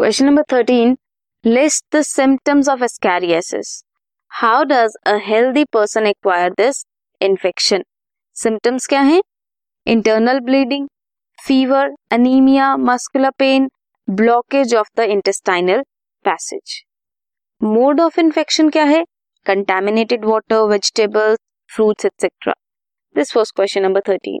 Question number 13. List the symptoms of ascariasis. How does a healthy person acquire this infection? Symptoms क्या हैं? Internal bleeding, fever, anemia, muscular pain, blockage of the intestinal passage. Mode of infection क्या है? Contaminated water, vegetables, fruits, etc. This was question number 13.